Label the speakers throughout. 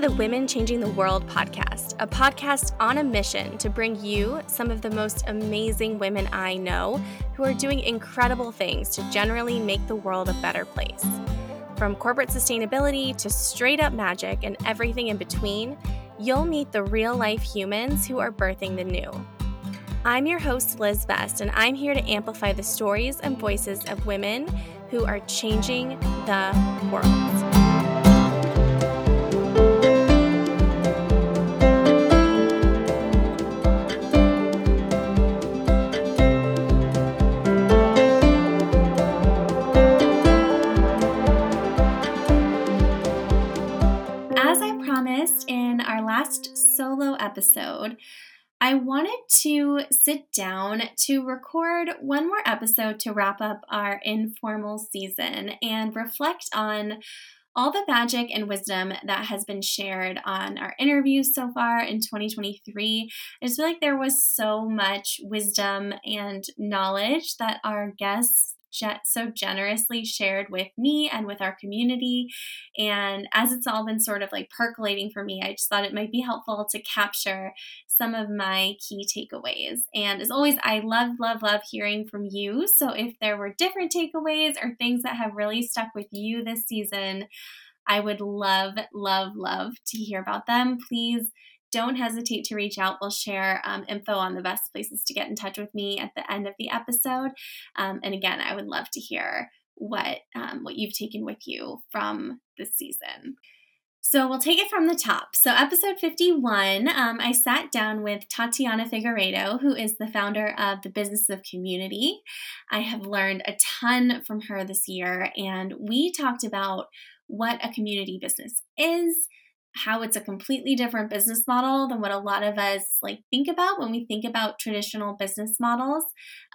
Speaker 1: the Women Changing the World podcast, a podcast on a mission to bring you some of the most amazing women I know who are doing incredible things to generally make the world a better place. From corporate sustainability to straight up magic and everything in between, you'll meet the real life humans who are birthing the new. I'm your host, Lis Best, and I'm here to amplify the stories and voices of women who are changing the world. Episode, I wanted to sit down to record one more episode to wrap up our informal season and reflect on all the magic and wisdom that has been shared on our interviews so far in 2023. I just feel like there was so much wisdom and knowledge that our guests so generously shared with me and with our community. And as it's all been sort of like percolating for me, I just thought it might be helpful to capture some of my key takeaways. And as always, I love, love, love hearing from you. So if there were different takeaways or things that have really stuck with you this season, I would love, love, love to hear about them. Please don't hesitate to reach out. We'll share um, info on the best places to get in touch with me at the end of the episode. Um, and again, I would love to hear what um, what you've taken with you from this season. So we'll take it from the top. So, episode 51, um, I sat down with Tatiana Figueiredo, who is the founder of the Business of Community. I have learned a ton from her this year, and we talked about what a community business is, how it's a completely different business model than what a lot of us like think about when we think about traditional business models.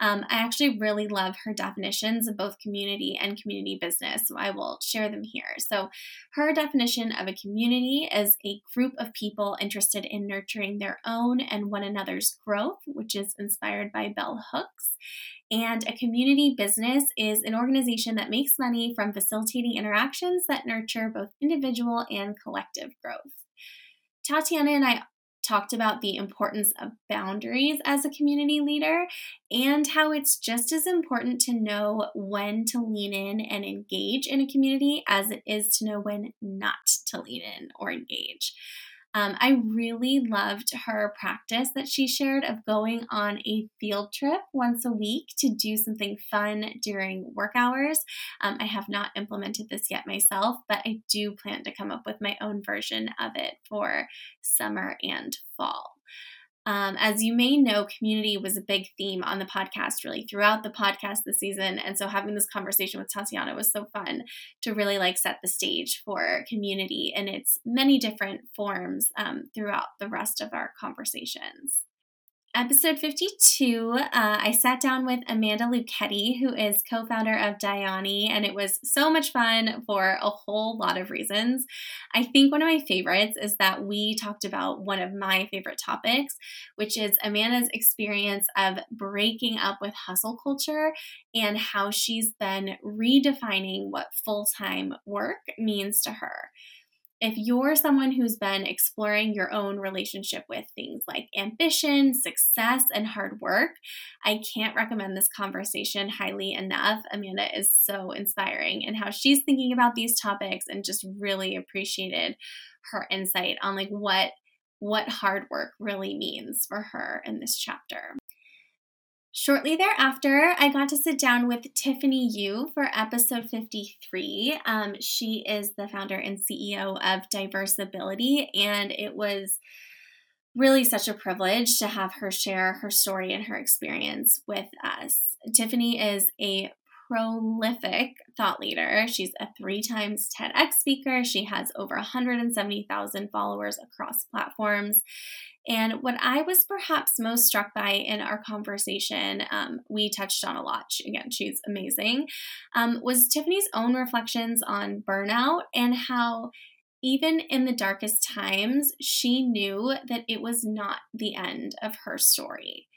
Speaker 1: Um, I actually really love her definitions of both community and community business, so I will share them here. So, her definition of a community is a group of people interested in nurturing their own and one another's growth, which is inspired by Bell Hooks. And a community business is an organization that makes money from facilitating interactions that nurture both individual and collective growth. Tatiana and I talked about the importance of boundaries as a community leader and how it's just as important to know when to lean in and engage in a community as it is to know when not to lean in or engage. Um, I really loved her practice that she shared of going on a field trip once a week to do something fun during work hours. Um, I have not implemented this yet myself, but I do plan to come up with my own version of it for summer and fall. Um, as you may know, community was a big theme on the podcast really throughout the podcast this season. And so having this conversation with Tatiana was so fun to really like set the stage for community in its many different forms um, throughout the rest of our conversations episode 52, uh, I sat down with Amanda Lucchetti, who is co founder of Diani, and it was so much fun for a whole lot of reasons. I think one of my favorites is that we talked about one of my favorite topics, which is Amanda's experience of breaking up with hustle culture and how she's been redefining what full time work means to her if you're someone who's been exploring your own relationship with things like ambition, success, and hard work, I can't recommend this conversation highly enough. Amanda is so inspiring in how she's thinking about these topics and just really appreciated her insight on like what what hard work really means for her in this chapter. Shortly thereafter, I got to sit down with Tiffany Yu for episode 53. Um, she is the founder and CEO of Diversability, and it was really such a privilege to have her share her story and her experience with us. Tiffany is a prolific thought leader. She's a three times TEDx speaker. She has over 170,000 followers across platforms. And what I was perhaps most struck by in our conversation, um, we touched on a lot. She, again, she's amazing, um, was Tiffany's own reflections on burnout and how even in the darkest times, she knew that it was not the end of her story.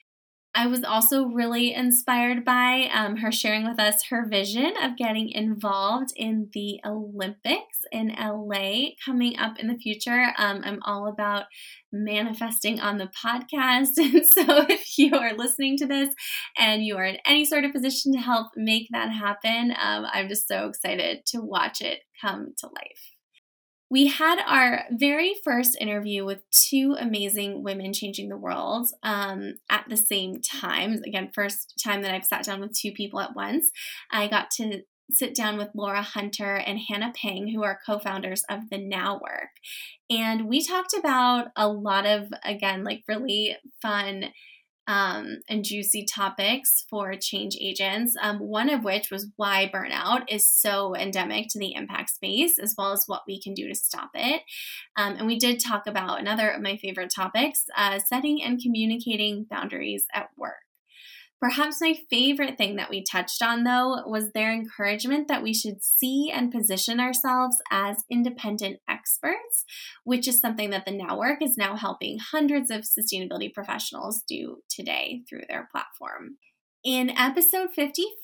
Speaker 1: I was also really inspired by um, her sharing with us her vision of getting involved in the Olympics in LA coming up in the future. Um, I'm all about manifesting on the podcast. And so if you are listening to this and you are in any sort of position to help make that happen, um, I'm just so excited to watch it come to life. We had our very first interview with two amazing women changing the world um, at the same time. Again, first time that I've sat down with two people at once. I got to sit down with Laura Hunter and Hannah Pang, who are co founders of the Now Work. And we talked about a lot of, again, like really fun um, and juicy topics for change agents. Um, one of which was why burnout is so endemic to the impact space, as well as what we can do to stop it. Um, and we did talk about another of my favorite topics uh, setting and communicating boundaries at work. Perhaps my favorite thing that we touched on, though, was their encouragement that we should see and position ourselves as independent experts, which is something that the Now Work is now helping hundreds of sustainability professionals do today through their platform. In episode 55,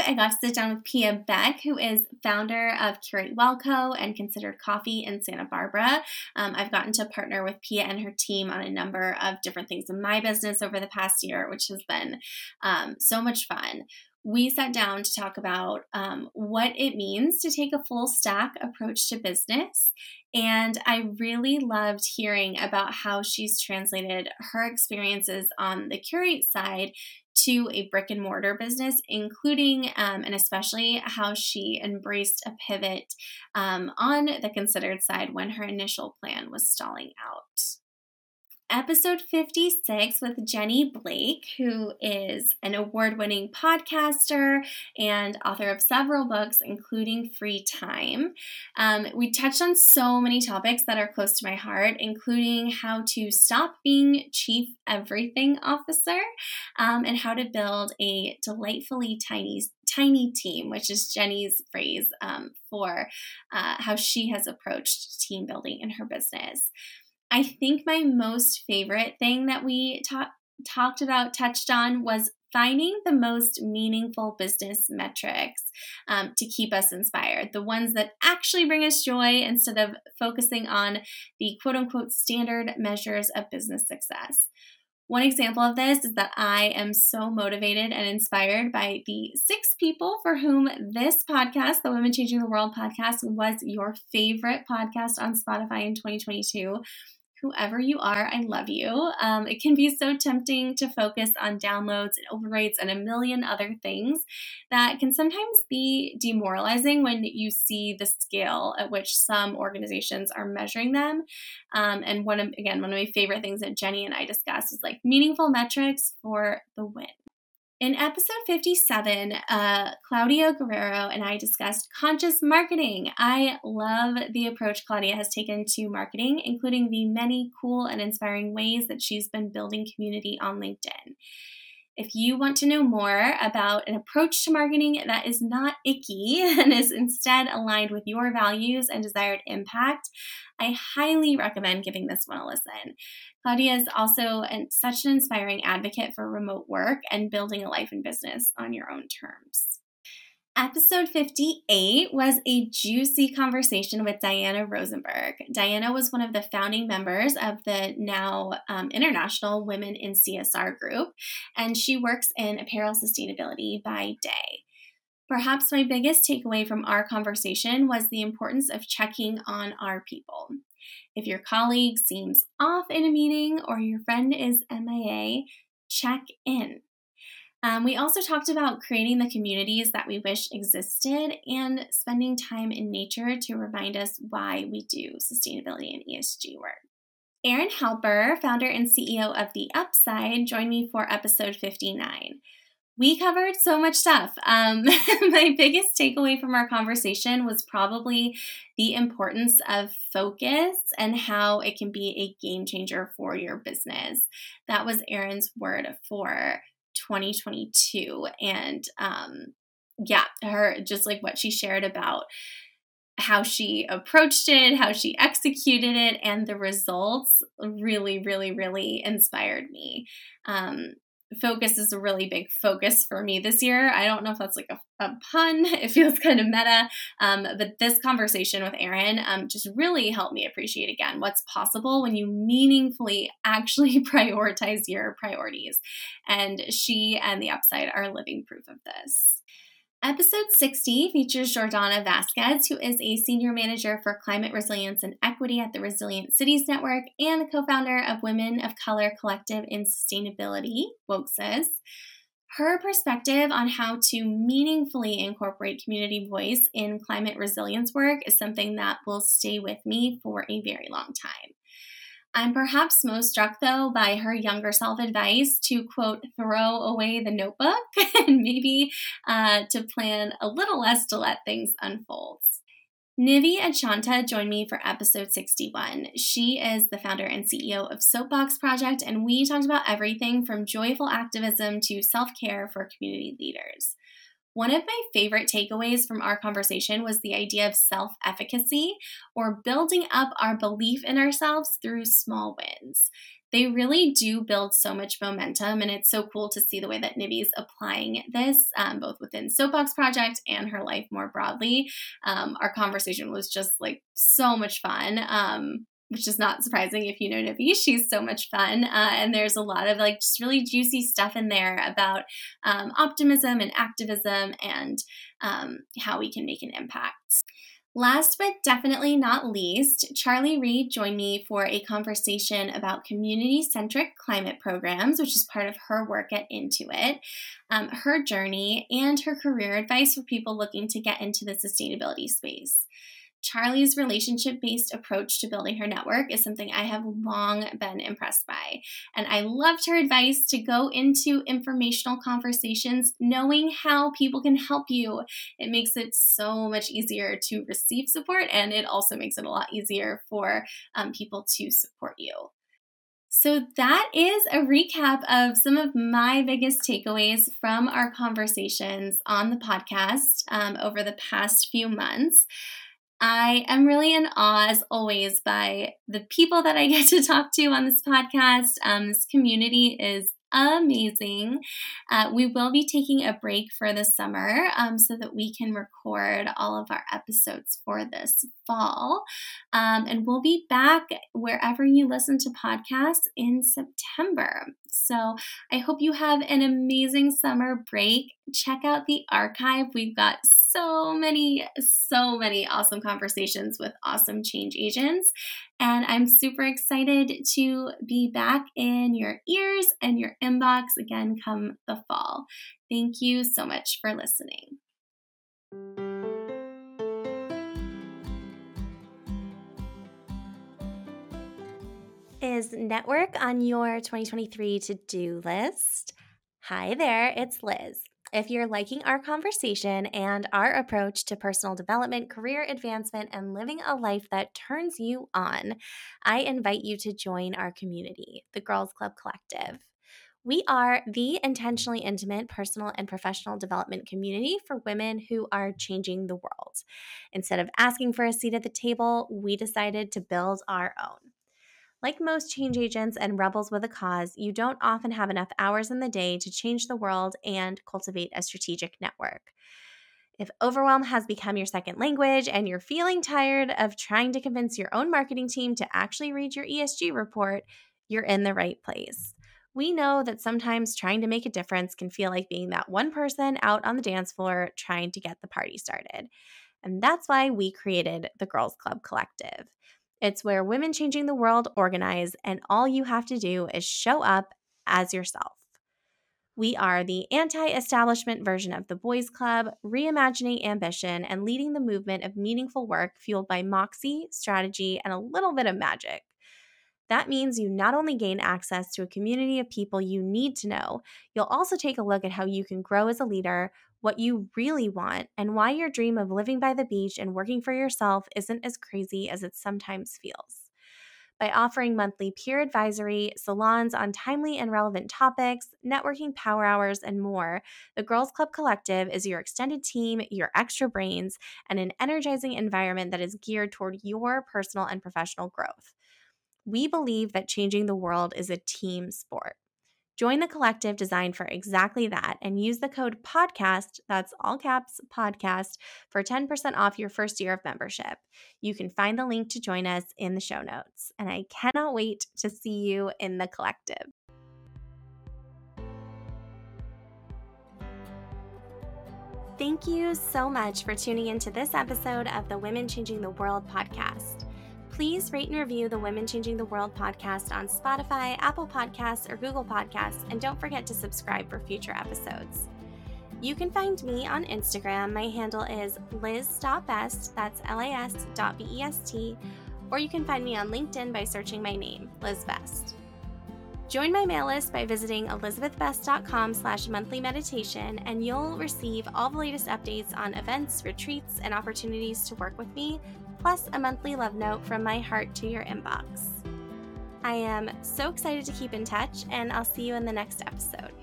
Speaker 1: I got to sit down with Pia Beck, who is founder of Curate Wellco and Considered Coffee in Santa Barbara. Um, I've gotten to partner with Pia and her team on a number of different things in my business over the past year, which has been um, so much fun we sat down to talk about um, what it means to take a full stack approach to business. And I really loved hearing about how she's translated her experiences on the curate side to a brick and mortar business, including um, and especially how she embraced a pivot um, on the considered side when her initial plan was stalling out episode 56 with Jenny Blake, who is an award winning podcaster and author of several books, including Free Time. Um, we touched on so many topics that are close to my heart, including how to stop being chief everything officer um, and how to build a delightfully tiny tiny team, which is Jenny's phrase um, for uh, how she has approached team building in her business. I think my most favorite thing that we ta- talked about, touched on, was finding the most meaningful business metrics um, to keep us inspired, the ones that actually bring us joy instead of focusing on the quote unquote standard measures of business success. One example of this is that I am so motivated and inspired by the six people for whom this podcast, the Women Changing the World podcast, was your favorite podcast on Spotify in 2022 whoever you are, I love you. Um, it can be so tempting to focus on downloads and open rates and a million other things that can sometimes be demoralizing when you see the scale at which some organizations are measuring them. Um, and one of, again, one of my favorite things that Jenny and I discussed is like meaningful metrics for the win. In episode 57, uh, Claudia Guerrero and I discussed conscious marketing. I love the approach Claudia has taken to marketing, including the many cool and inspiring ways that she's been building community on LinkedIn. If you want to know more about an approach to marketing that is not icky and is instead aligned with your values and desired impact, I highly recommend giving this one a listen. Claudia is also an, such an inspiring advocate for remote work and building a life and business on your own terms. Episode 58 was a juicy conversation with Diana Rosenberg. Diana was one of the founding members of the now um, International Women in CSR group, and she works in apparel sustainability by day. Perhaps my biggest takeaway from our conversation was the importance of checking on our people. If your colleague seems off in a meeting or your friend is MIA, check in. Um, we also talked about creating the communities that we wish existed and spending time in nature to remind us why we do sustainability and ESG work. Erin Halper, founder and CEO of The Upside, joined me for episode 59 we covered so much stuff. Um, my biggest takeaway from our conversation was probably the importance of focus and how it can be a game changer for your business. That was Erin's word for 2022. And um, yeah, her just like what she shared about how she approached it, how she executed it, and the results really, really, really inspired me. Um, focus is a really big focus for me this year. I don't know if that's like a, a pun, it feels kind of meta, um, but this conversation with Erin um, just really helped me appreciate again what's possible when you meaningfully actually prioritize your priorities. And she and the upside are living proof of this. Episode 60 features Jordana Vasquez, who is a senior manager for climate resilience and equity at the Resilient Cities Network and the co founder of Women of Color Collective in Sustainability, WOCSUS. Her perspective on how to meaningfully incorporate community voice in climate resilience work is something that will stay with me for a very long time. I'm perhaps most struck, though, by her younger self advice to quote, throw away the notebook and maybe uh, to plan a little less to let things unfold. Nivi Achanta joined me for episode 61. She is the founder and CEO of Soapbox Project, and we talked about everything from joyful activism to self care for community leaders. One of my favorite takeaways from our conversation was the idea of self efficacy or building up our belief in ourselves through small wins. They really do build so much momentum, and it's so cool to see the way that Nivi's applying this, um, both within Soapbox Project and her life more broadly. Um, our conversation was just like so much fun. Um, which is not surprising if you know Nivi. She's so much fun. Uh, and there's a lot of like just really juicy stuff in there about um, optimism and activism and um, how we can make an impact. Last but definitely not least, Charlie Reed joined me for a conversation about community centric climate programs, which is part of her work at Intuit, um, her journey, and her career advice for people looking to get into the sustainability space. Charlie's relationship based approach to building her network is something I have long been impressed by. And I loved her advice to go into informational conversations knowing how people can help you. It makes it so much easier to receive support, and it also makes it a lot easier for um, people to support you. So, that is a recap of some of my biggest takeaways from our conversations on the podcast um, over the past few months. I am really in awe, as always, by the people that I get to talk to on this podcast. Um, this community is amazing. Uh, we will be taking a break for the summer um, so that we can record all of our episodes for this fall. Um, and we'll be back wherever you listen to podcasts in September. So I hope you have an amazing summer break. Check out the archive. We've got so many, so many awesome conversations with awesome change agents. And I'm super excited to be back in your ears and your inbox again come the fall. Thank you so much for listening. Is network on your 2023 to do list? Hi there, it's Lis. If you're liking our conversation and our approach to personal development, career advancement, and living a life that turns you on, I invite you to join our community, the Girls Club Collective. We are the intentionally intimate personal and professional development community for women who are changing the world. Instead of asking for a seat at the table, we decided to build our own. Like most change agents and rebels with a cause, you don't often have enough hours in the day to change the world and cultivate a strategic network. If overwhelm has become your second language and you're feeling tired of trying to convince your own marketing team to actually read your ESG report, you're in the right place. We know that sometimes trying to make a difference can feel like being that one person out on the dance floor trying to get the party started. And that's why we created the Girls Club Collective. It's where women changing the world organize, and all you have to do is show up as yourself. We are the anti establishment version of the Boys Club, reimagining ambition and leading the movement of meaningful work fueled by moxie, strategy, and a little bit of magic. That means you not only gain access to a community of people you need to know, you'll also take a look at how you can grow as a leader what you really want, and why your dream of living by the beach and working for yourself isn't as crazy as it sometimes feels. By offering monthly peer advisory, salons on timely and relevant topics, networking power hours, and more, the Girls Club Collective is your extended team, your extra brains, and an energizing environment that is geared toward your personal and professional growth. We believe that changing the world is a team sport. Join the collective designed for exactly that and use the code PODCAST, that's all caps podcast, for 10% off your first year of membership. You can find the link to join us in the show notes. And I cannot wait to see you in the collective. Thank you so much for tuning into this episode of the Women Changing the World podcast. Please rate and review the Women Changing the World podcast on Spotify, Apple Podcasts, or Google Podcasts, and don't forget to subscribe for future episodes. You can find me on Instagram. My handle is lis.best, that's L A S dot B E S T, or you can find me on LinkedIn by searching my name, Lis Best. Join my mail list by visiting elizabethbest.com slash monthly meditation, and you'll receive all the latest updates on events, retreats, and opportunities to work with me plus a monthly love note from my heart to your inbox. I am so excited to keep in touch, and I'll see you in the next episode.